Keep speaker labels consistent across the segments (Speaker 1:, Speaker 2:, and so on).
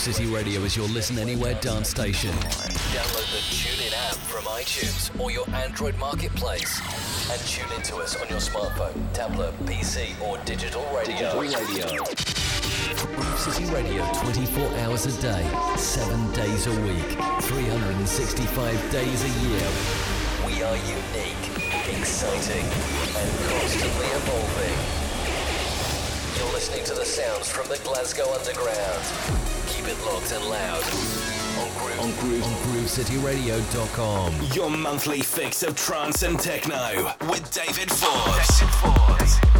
Speaker 1: City Radio is your listen anywhere dance station. Download the TuneIn app from iTunes or your Android marketplace and tune into us on your smartphone, tablet, PC, or digital radio. Digital radio. Groove City Radio 24 hours a day, 7 days a week, 365 days a year. We are unique, exciting, and constantly evolving. You're listening to the sounds from the Glasgow Underground. Keep it locked and loud. On Groove, on Groove, on GrooveCityRadio.com.
Speaker 2: Your monthly fix of trance and techno with David Forbes. David Forbes.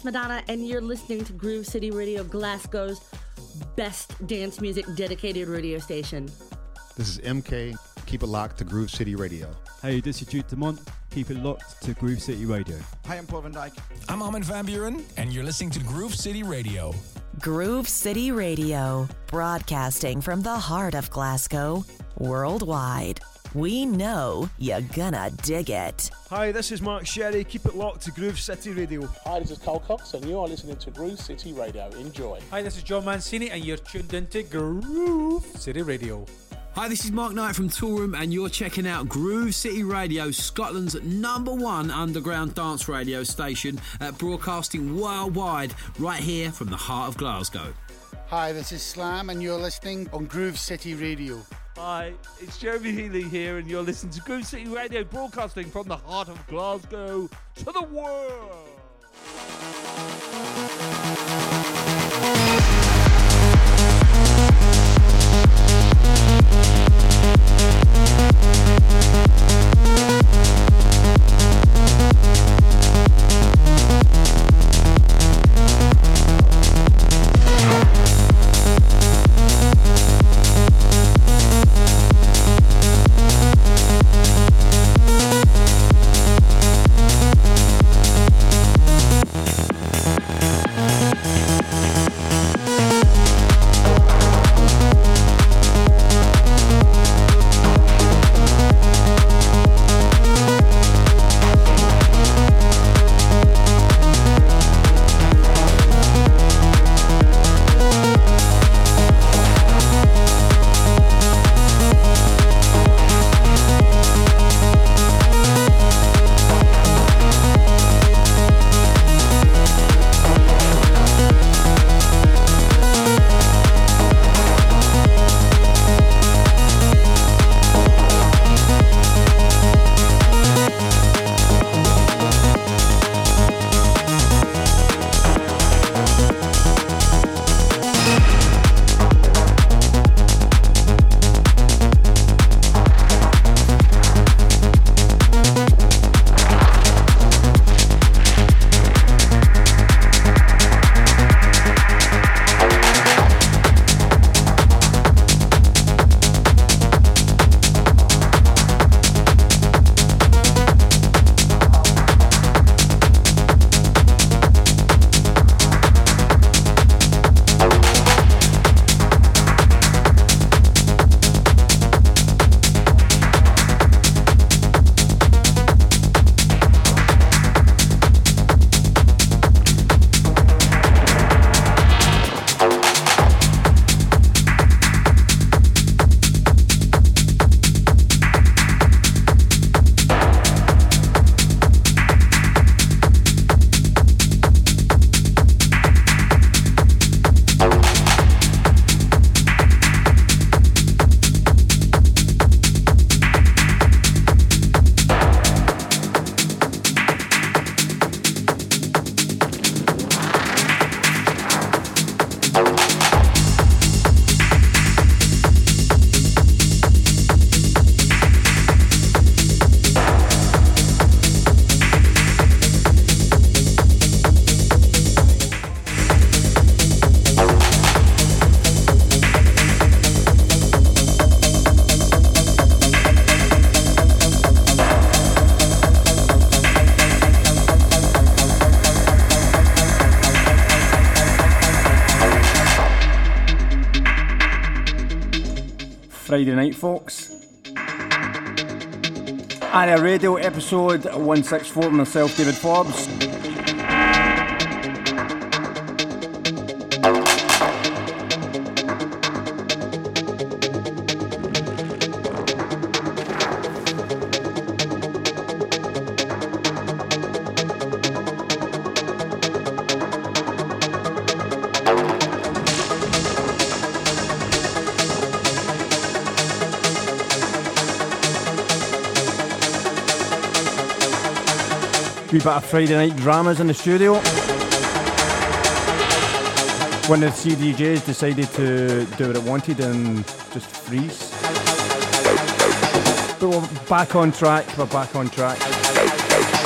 Speaker 3: I'm the Blessed Madonna, and you're listening to Groove City Radio, Glasgow's best dance music dedicated radio station.
Speaker 4: This is MK. Keep it locked to Groove City Radio.
Speaker 5: Hey, this is Jude Demont. Keep it locked to Groove City Radio.
Speaker 6: Hi, I'm Paul van Dyk.
Speaker 7: I'm Armin van Buuren, and you're listening to Groove City Radio.
Speaker 8: Groove City Radio, broadcasting from the heart of Glasgow, worldwide. We know you're gonna dig it.
Speaker 9: Hi, this is Mark Sherry. Keep it locked to Groove City Radio.
Speaker 10: Hi, this is Carl Cox, and you are listening to Groove City Radio. Enjoy.
Speaker 11: Hi, this is John Mancini, and you're tuned into Groove City Radio.
Speaker 12: Hi, this is Mark Knight from Toolroom, and you're checking out Groove City Radio, Scotland's number one underground dance radio station, uh, broadcasting worldwide, right here from the heart of Glasgow.
Speaker 13: Hi, this is Slam, and you're listening on Groove City Radio.
Speaker 14: Hi, it's Jeremy Healy here, and you're listening to Groove City Radio, broadcasting from the heart of Glasgow to the world.
Speaker 15: Friday night, folks. Area Radio episode 164 myself, David Forbes. Wee bit of Friday night dramas in the studio. Of the CDJs decided to do what it wanted and just freeze. But we're back on track, we're back on track.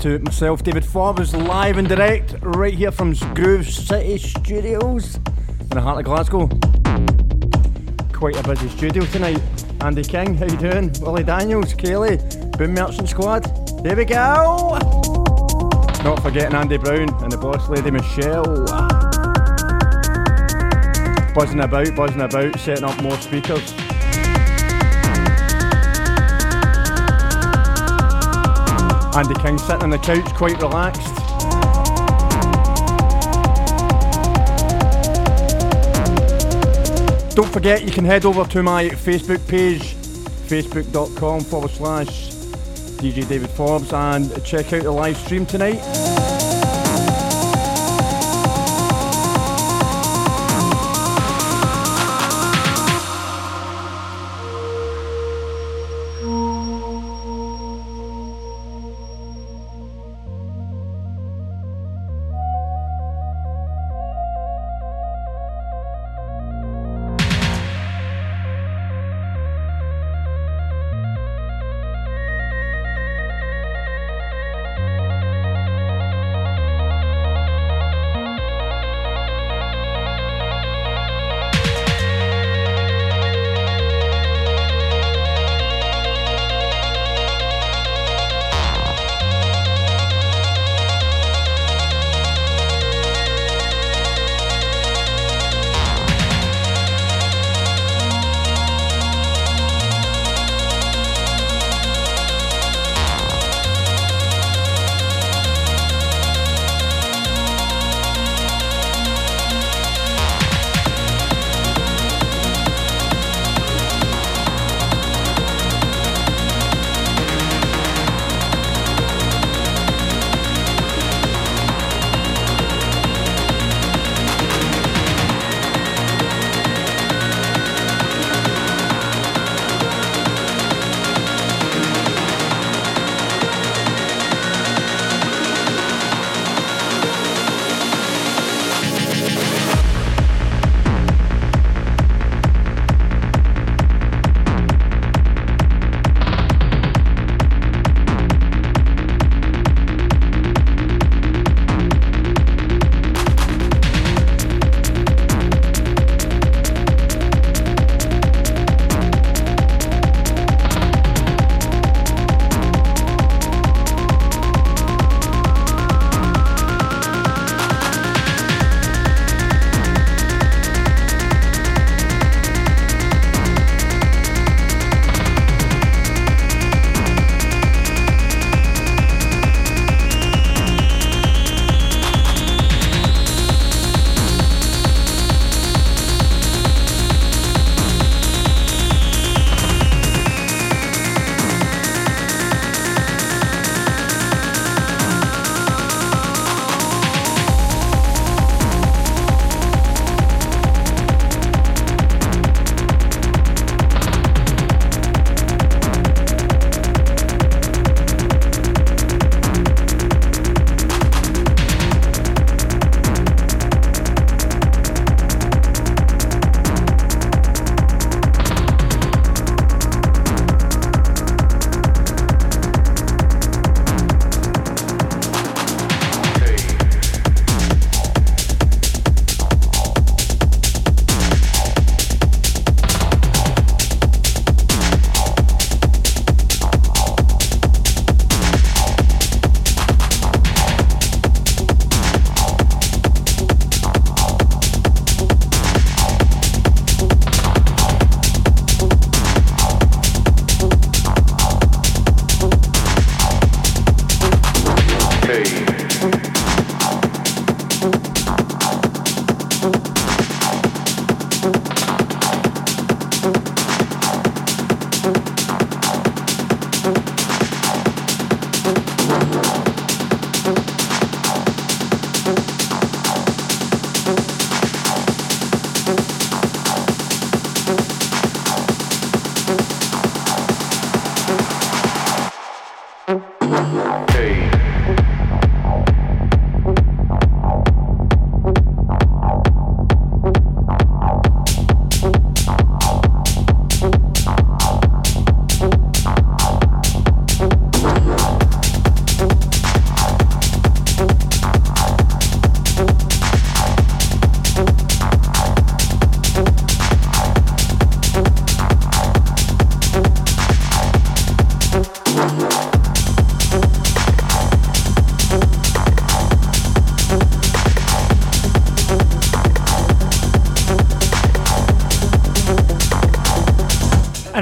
Speaker 15: To myself, David Forbes, live and direct, right here from Groove City Studios in the heart of Glasgow. Quite a busy studio tonight. Andy King, how you doing? Willie Daniels, Kaylee, Boom Merchant Squad. There we go! Not forgetting Andy Brown and the boss lady Michelle. Buzzing about, buzzing about, setting up more speakers. Andy King sitting on the couch, quite relaxed. Don't forget, you can head over to my Facebook page, facebook.com forward slash DJ David Forbes, and check out the live stream tonight.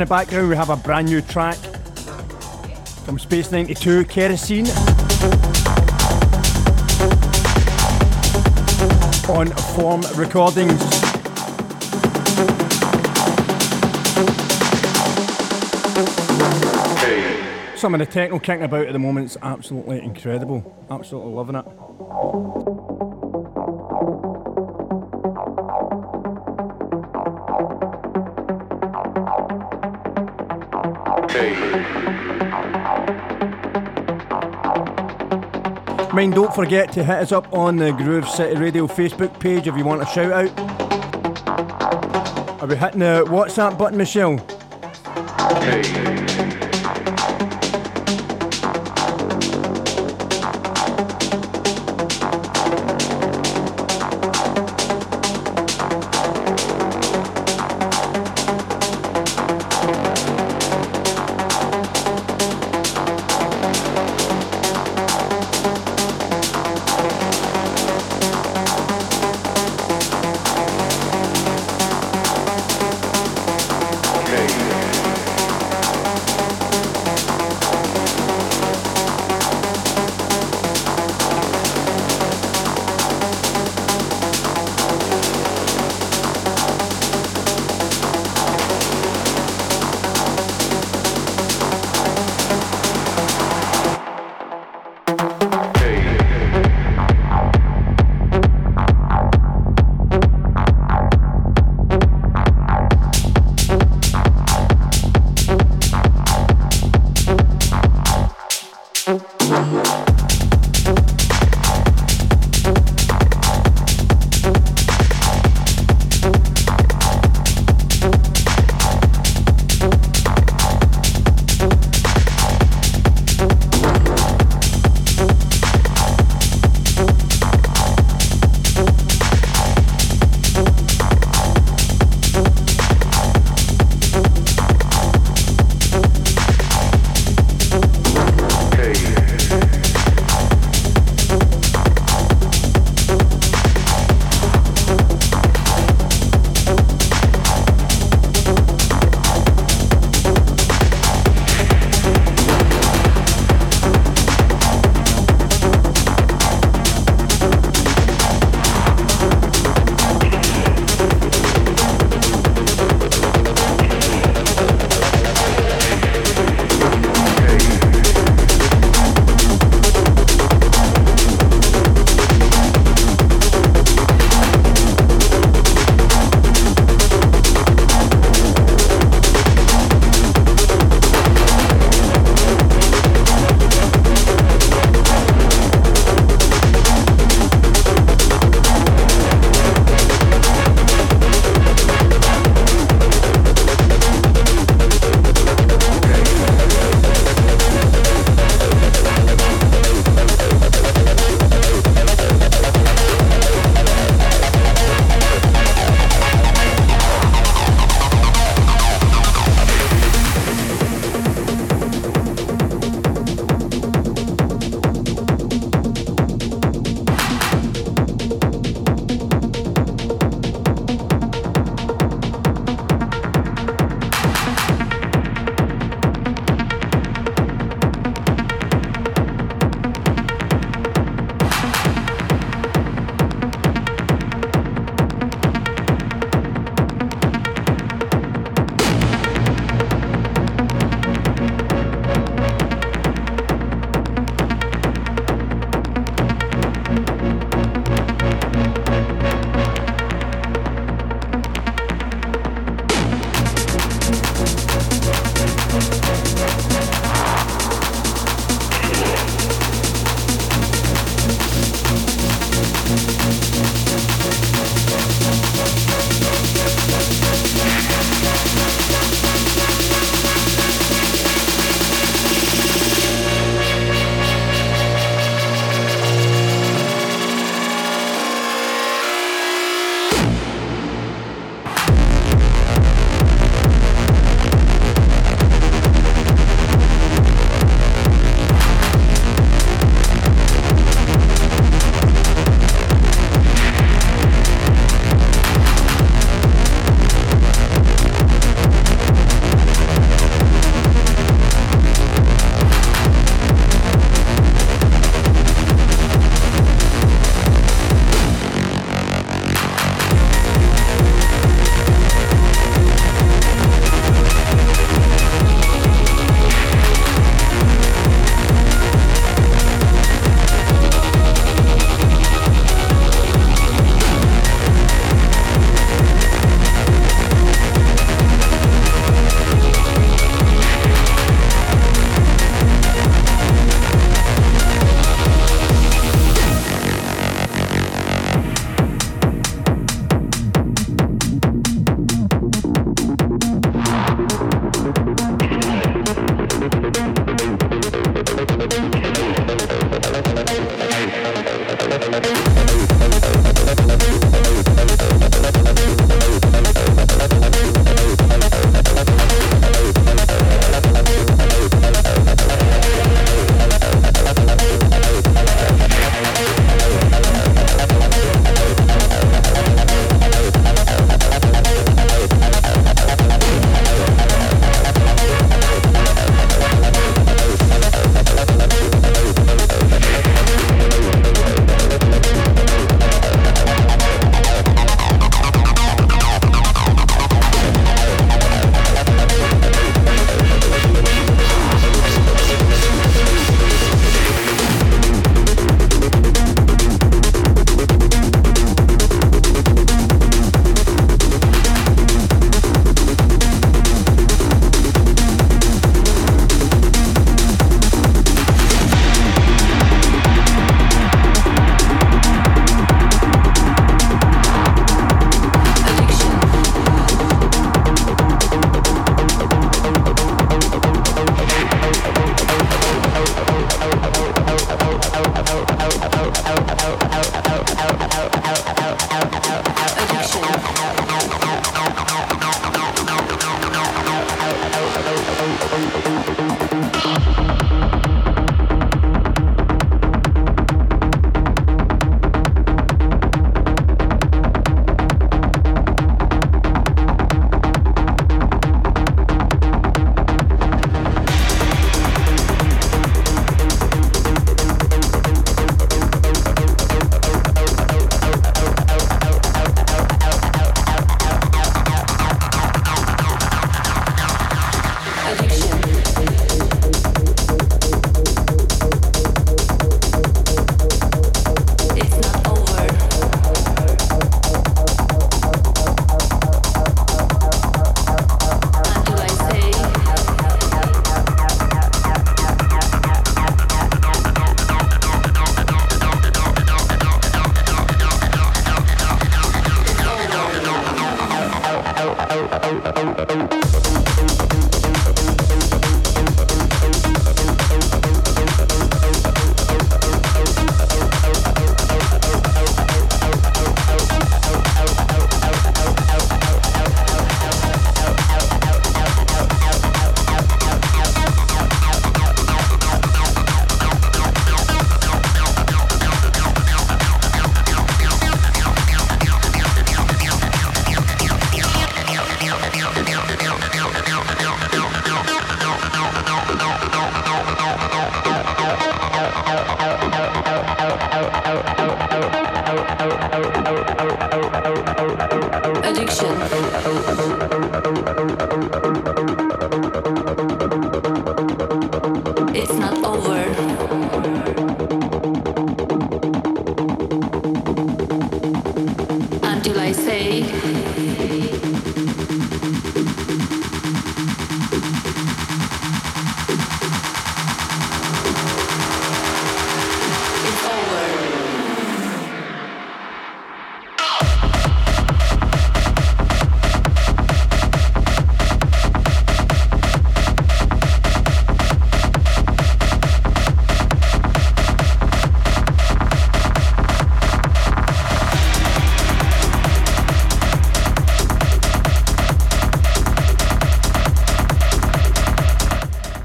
Speaker 15: Background, we have a brand new track from Space 92, Kerosene. On Form Recordings. Some of the techno kicking about at the moment is absolutely incredible. Absolutely loving it. Mind, don't forget to hit us up on the Groove City Radio Facebook page if you want a shout out. Are we hitting the WhatsApp button, Michelle?
Speaker 6: It's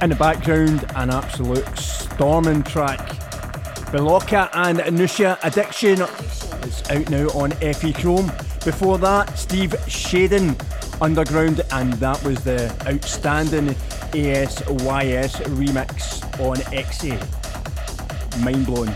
Speaker 15: In the background, an absolute storming track. Beloka and Nusha Addiction is out now on FE Chrome. Before that, Steve Shaden Underground, and that was the outstanding ASYS remix on XA. Mind blowing.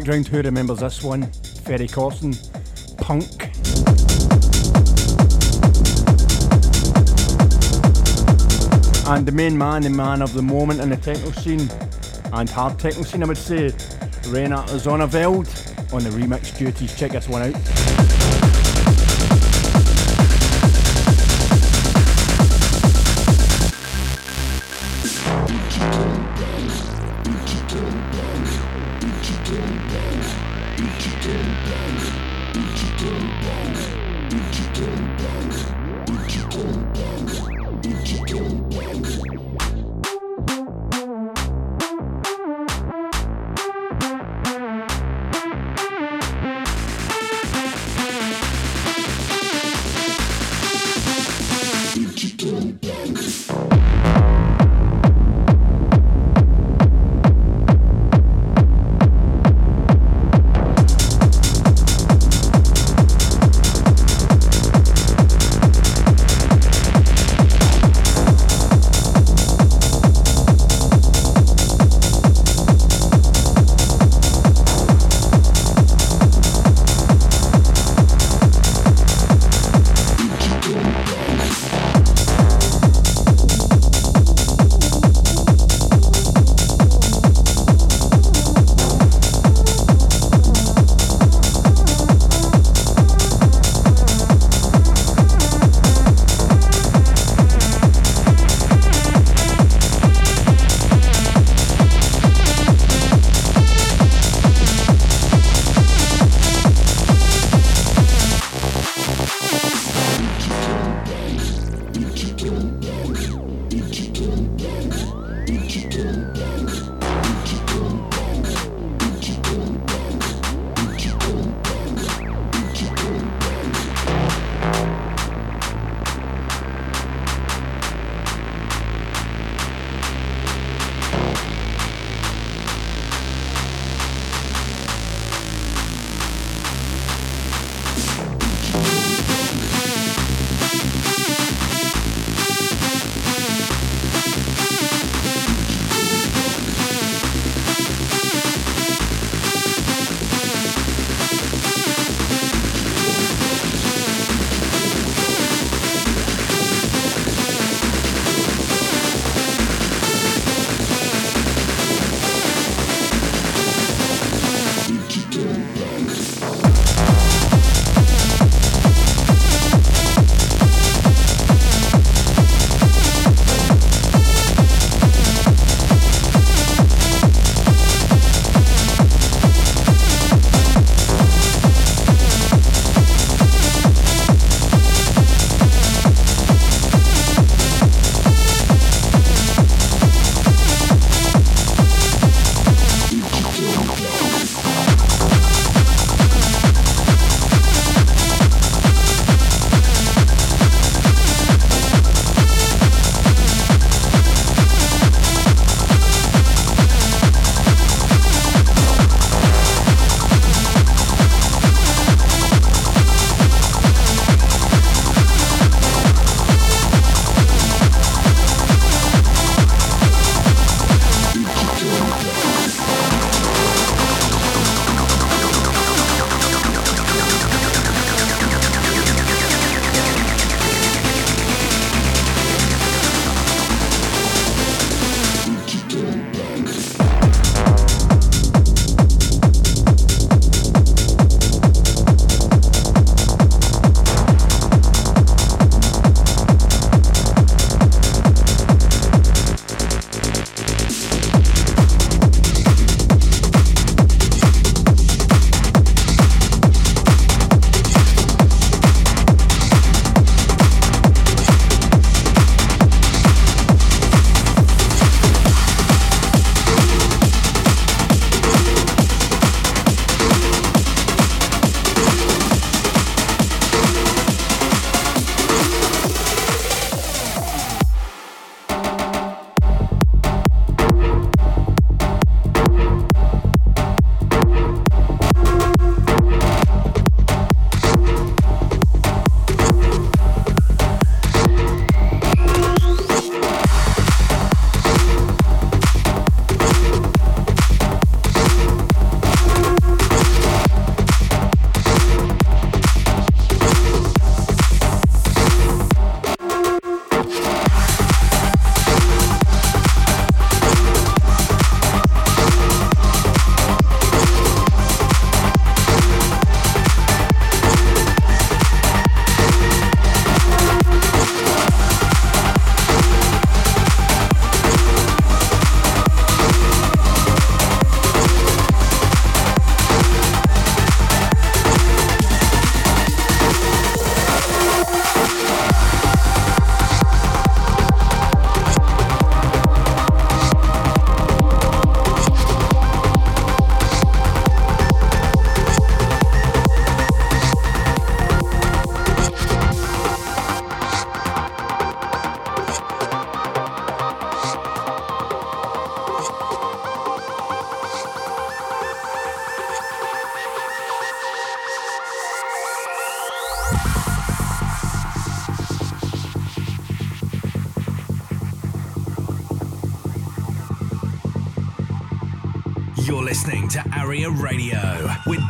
Speaker 15: Background, who remembers this one? Ferry Corsten, Punk. And the main man, the man of the moment in the techno scene, and hard techno scene, I would say, Reinier Zonneveld on the remix duties. Check this one out.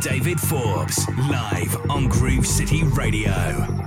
Speaker 16: David Forbes, live on Groove City Radio.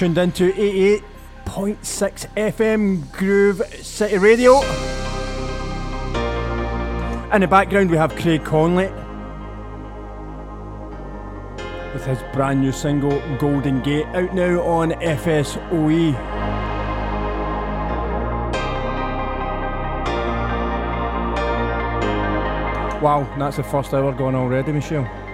Speaker 15: Tuned into 88.6 FM Groove City Radio. In the background, we have Craig Connelly with his brand new single Golden Gate out now on FSOE. Wow, that's the first hour gone already, Michelle.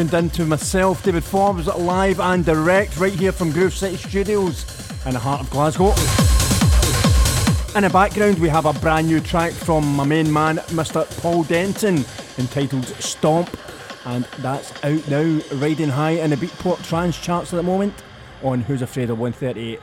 Speaker 15: Tuned in to myself, David Forbes, live and direct right here from Groove City Studios in the heart of Glasgow. In the background, we have a brand new track from my main man, Mr. Paul Denton, entitled Stomp, and that's out now, riding high in the Beatport trance charts at the moment on Who's Afraid of 138.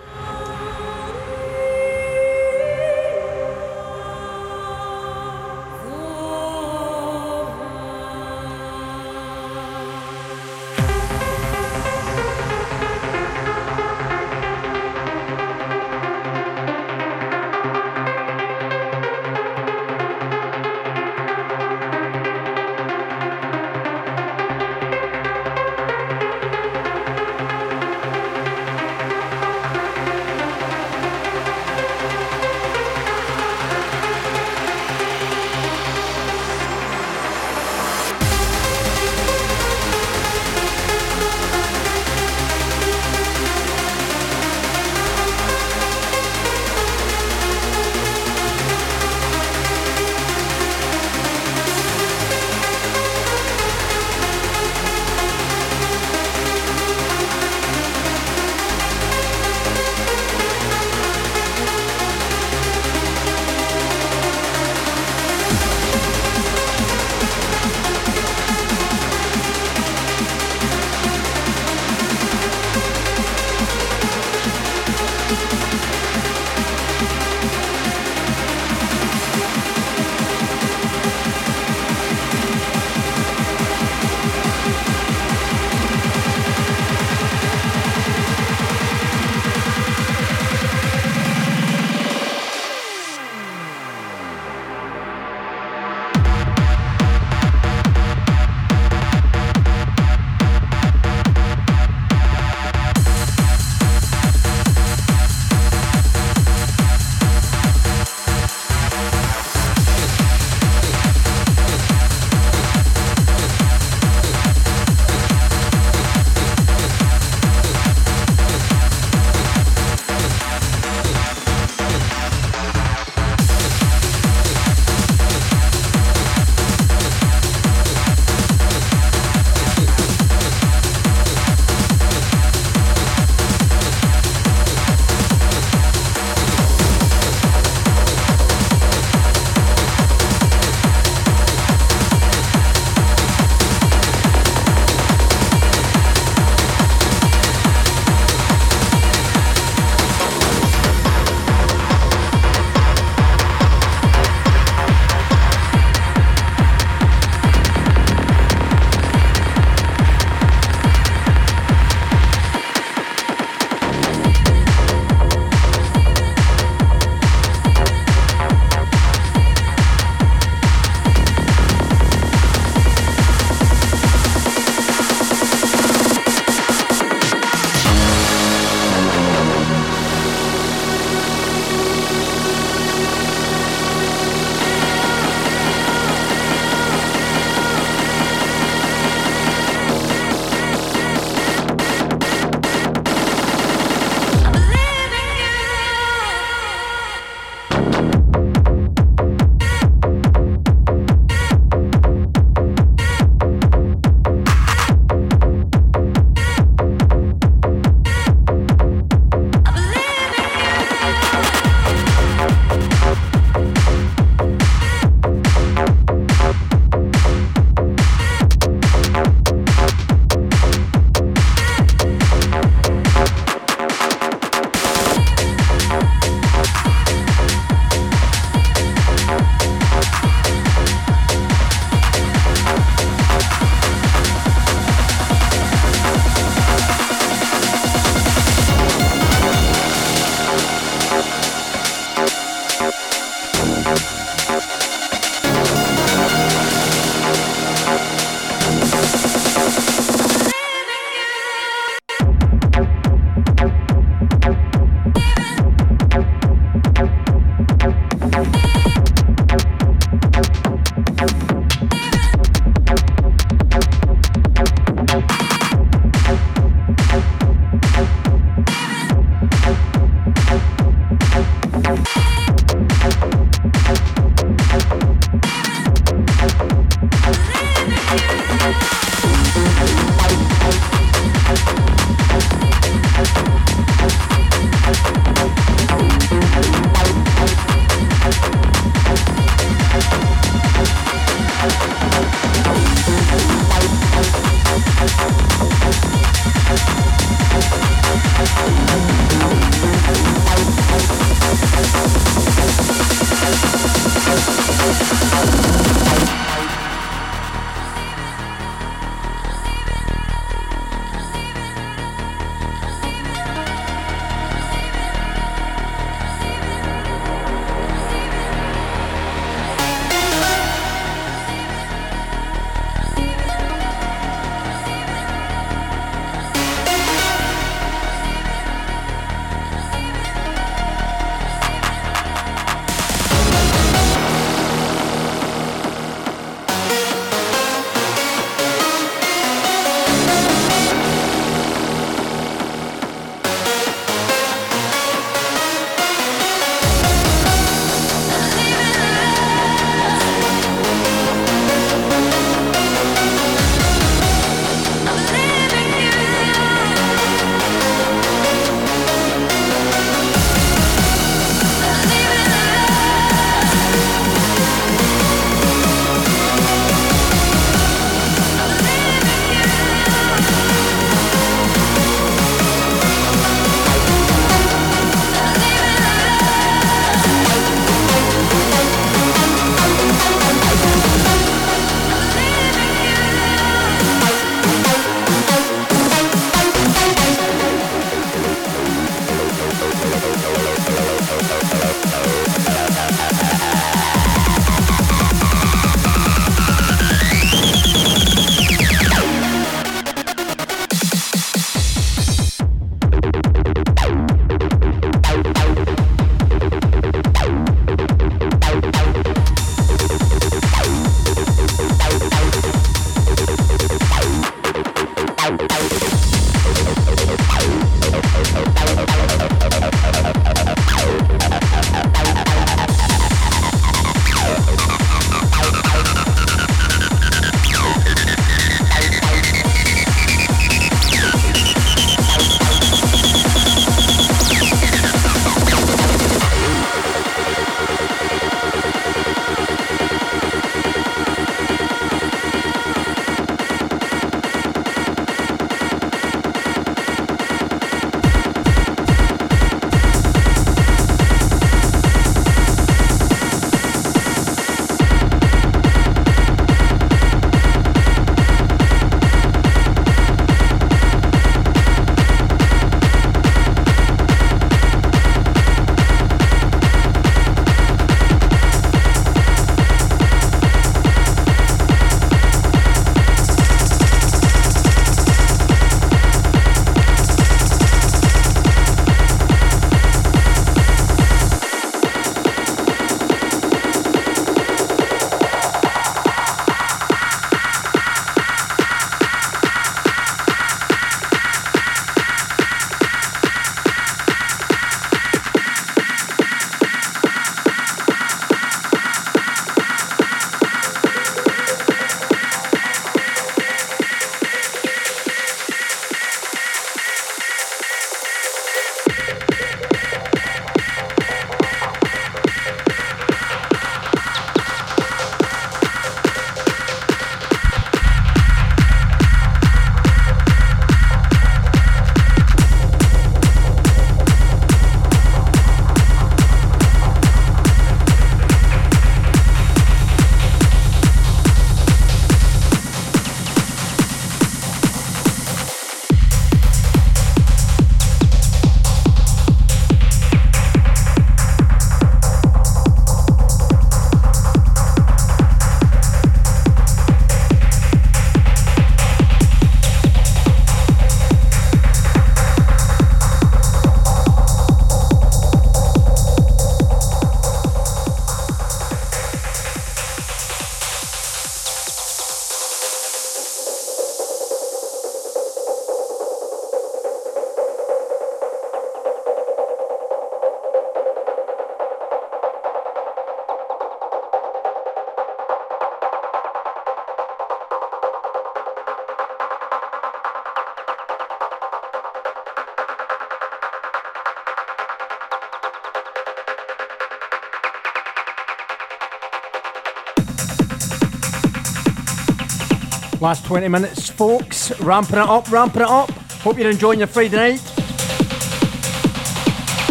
Speaker 15: Last 20 minutes, folks. Ramping it up, ramping it up. Hope you're enjoying your Friday night.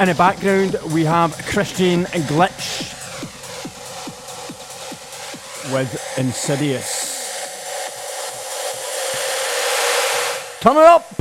Speaker 15: In the background, we have Christian Glitch with Insidious. Turn it up!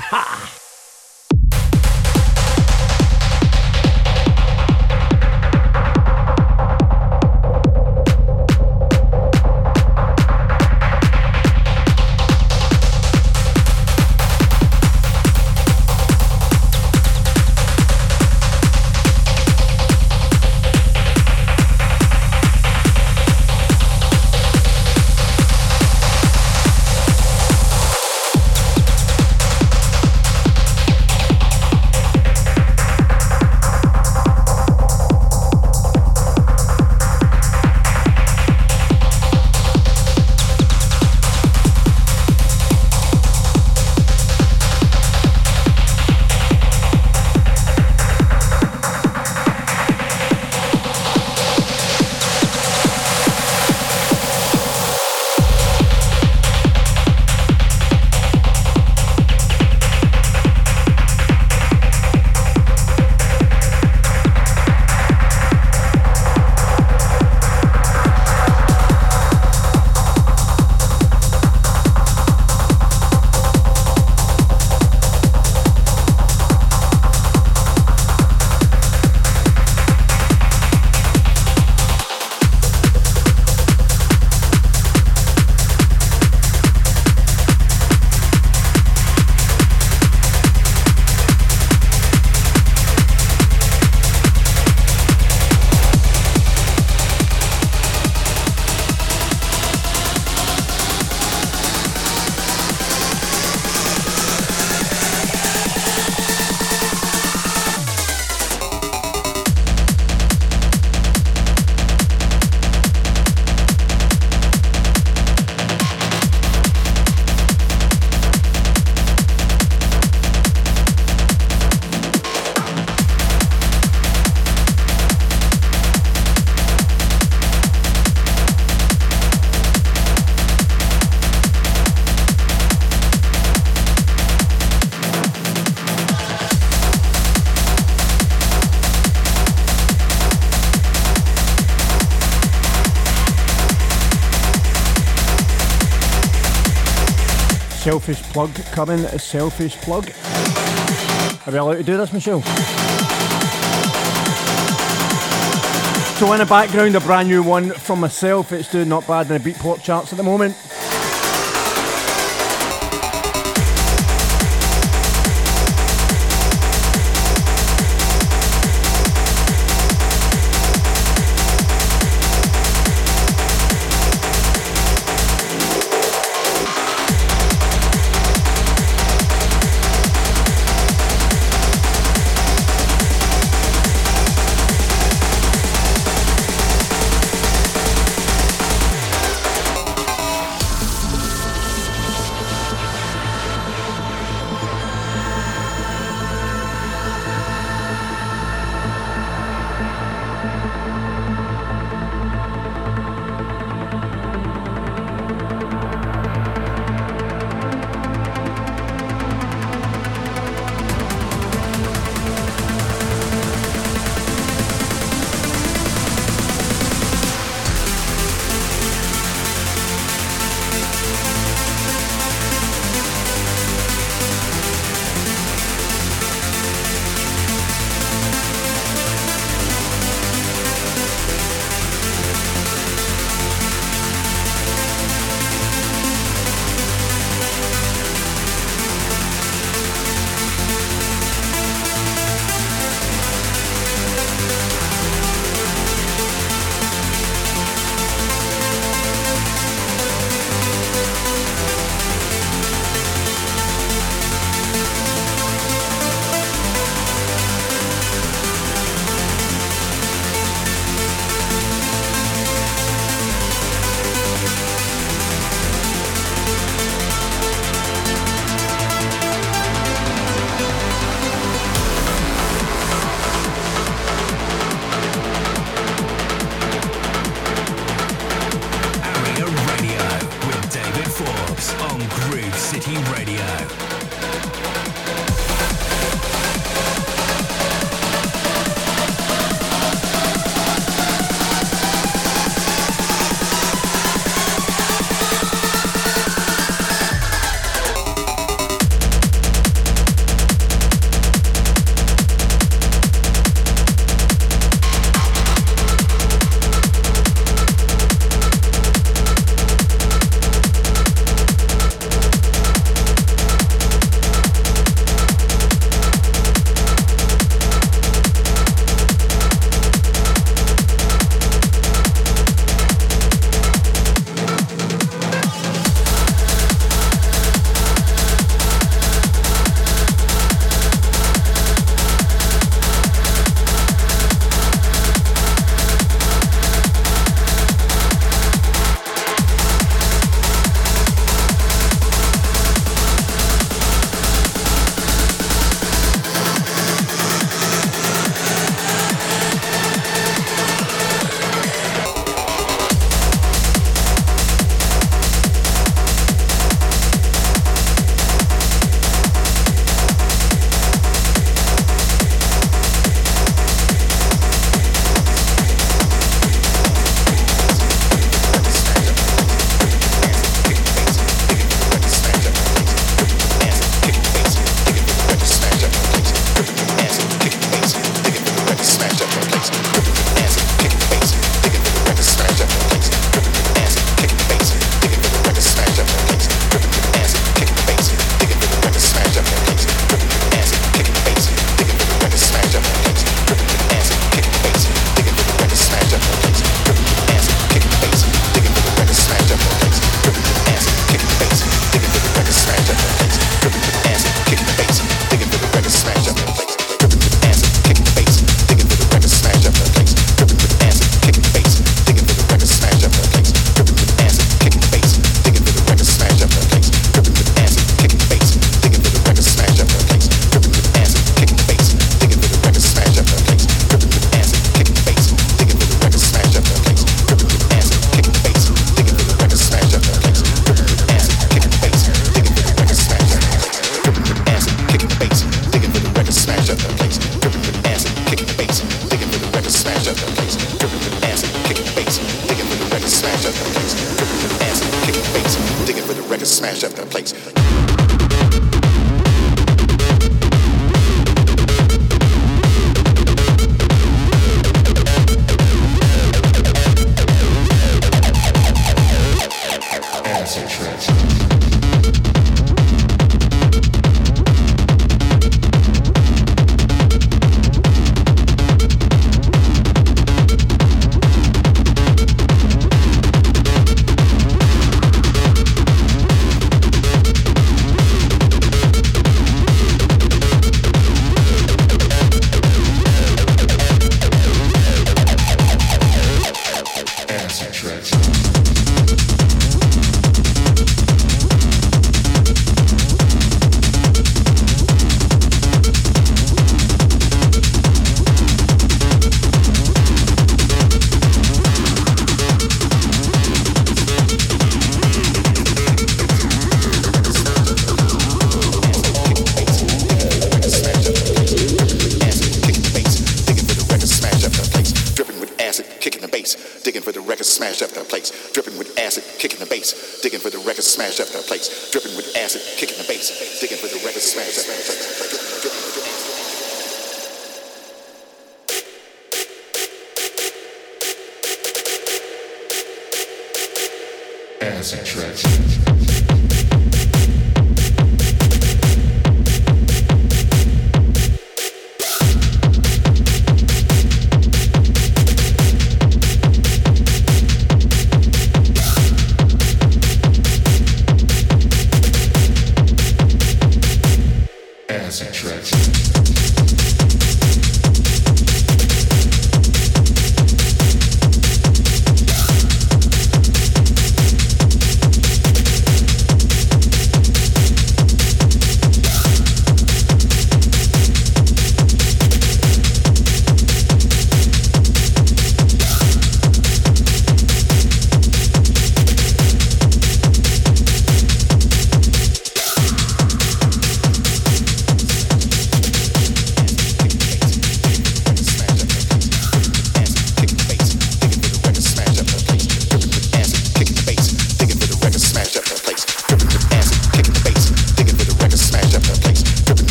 Speaker 15: Selfish plug coming. A selfish plug. Are we allowed to do this, Michelle? So in the background, a brand new one from myself. It's doing not bad in the Beatport charts at the moment.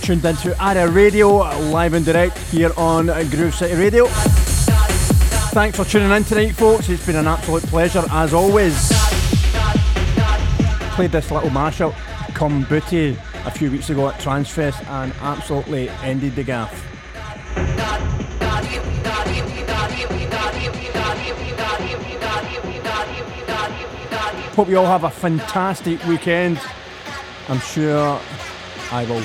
Speaker 15: Tuned into Area Radio, live and direct here on Groove City Radio. Thanks for tuning in tonight, folks. It's been an absolute pleasure as always. Played this little mashup, Come Booty, a few weeks ago at Transfest and absolutely ended the gaff. Hope you all have a fantastic weekend. I'm sure I will.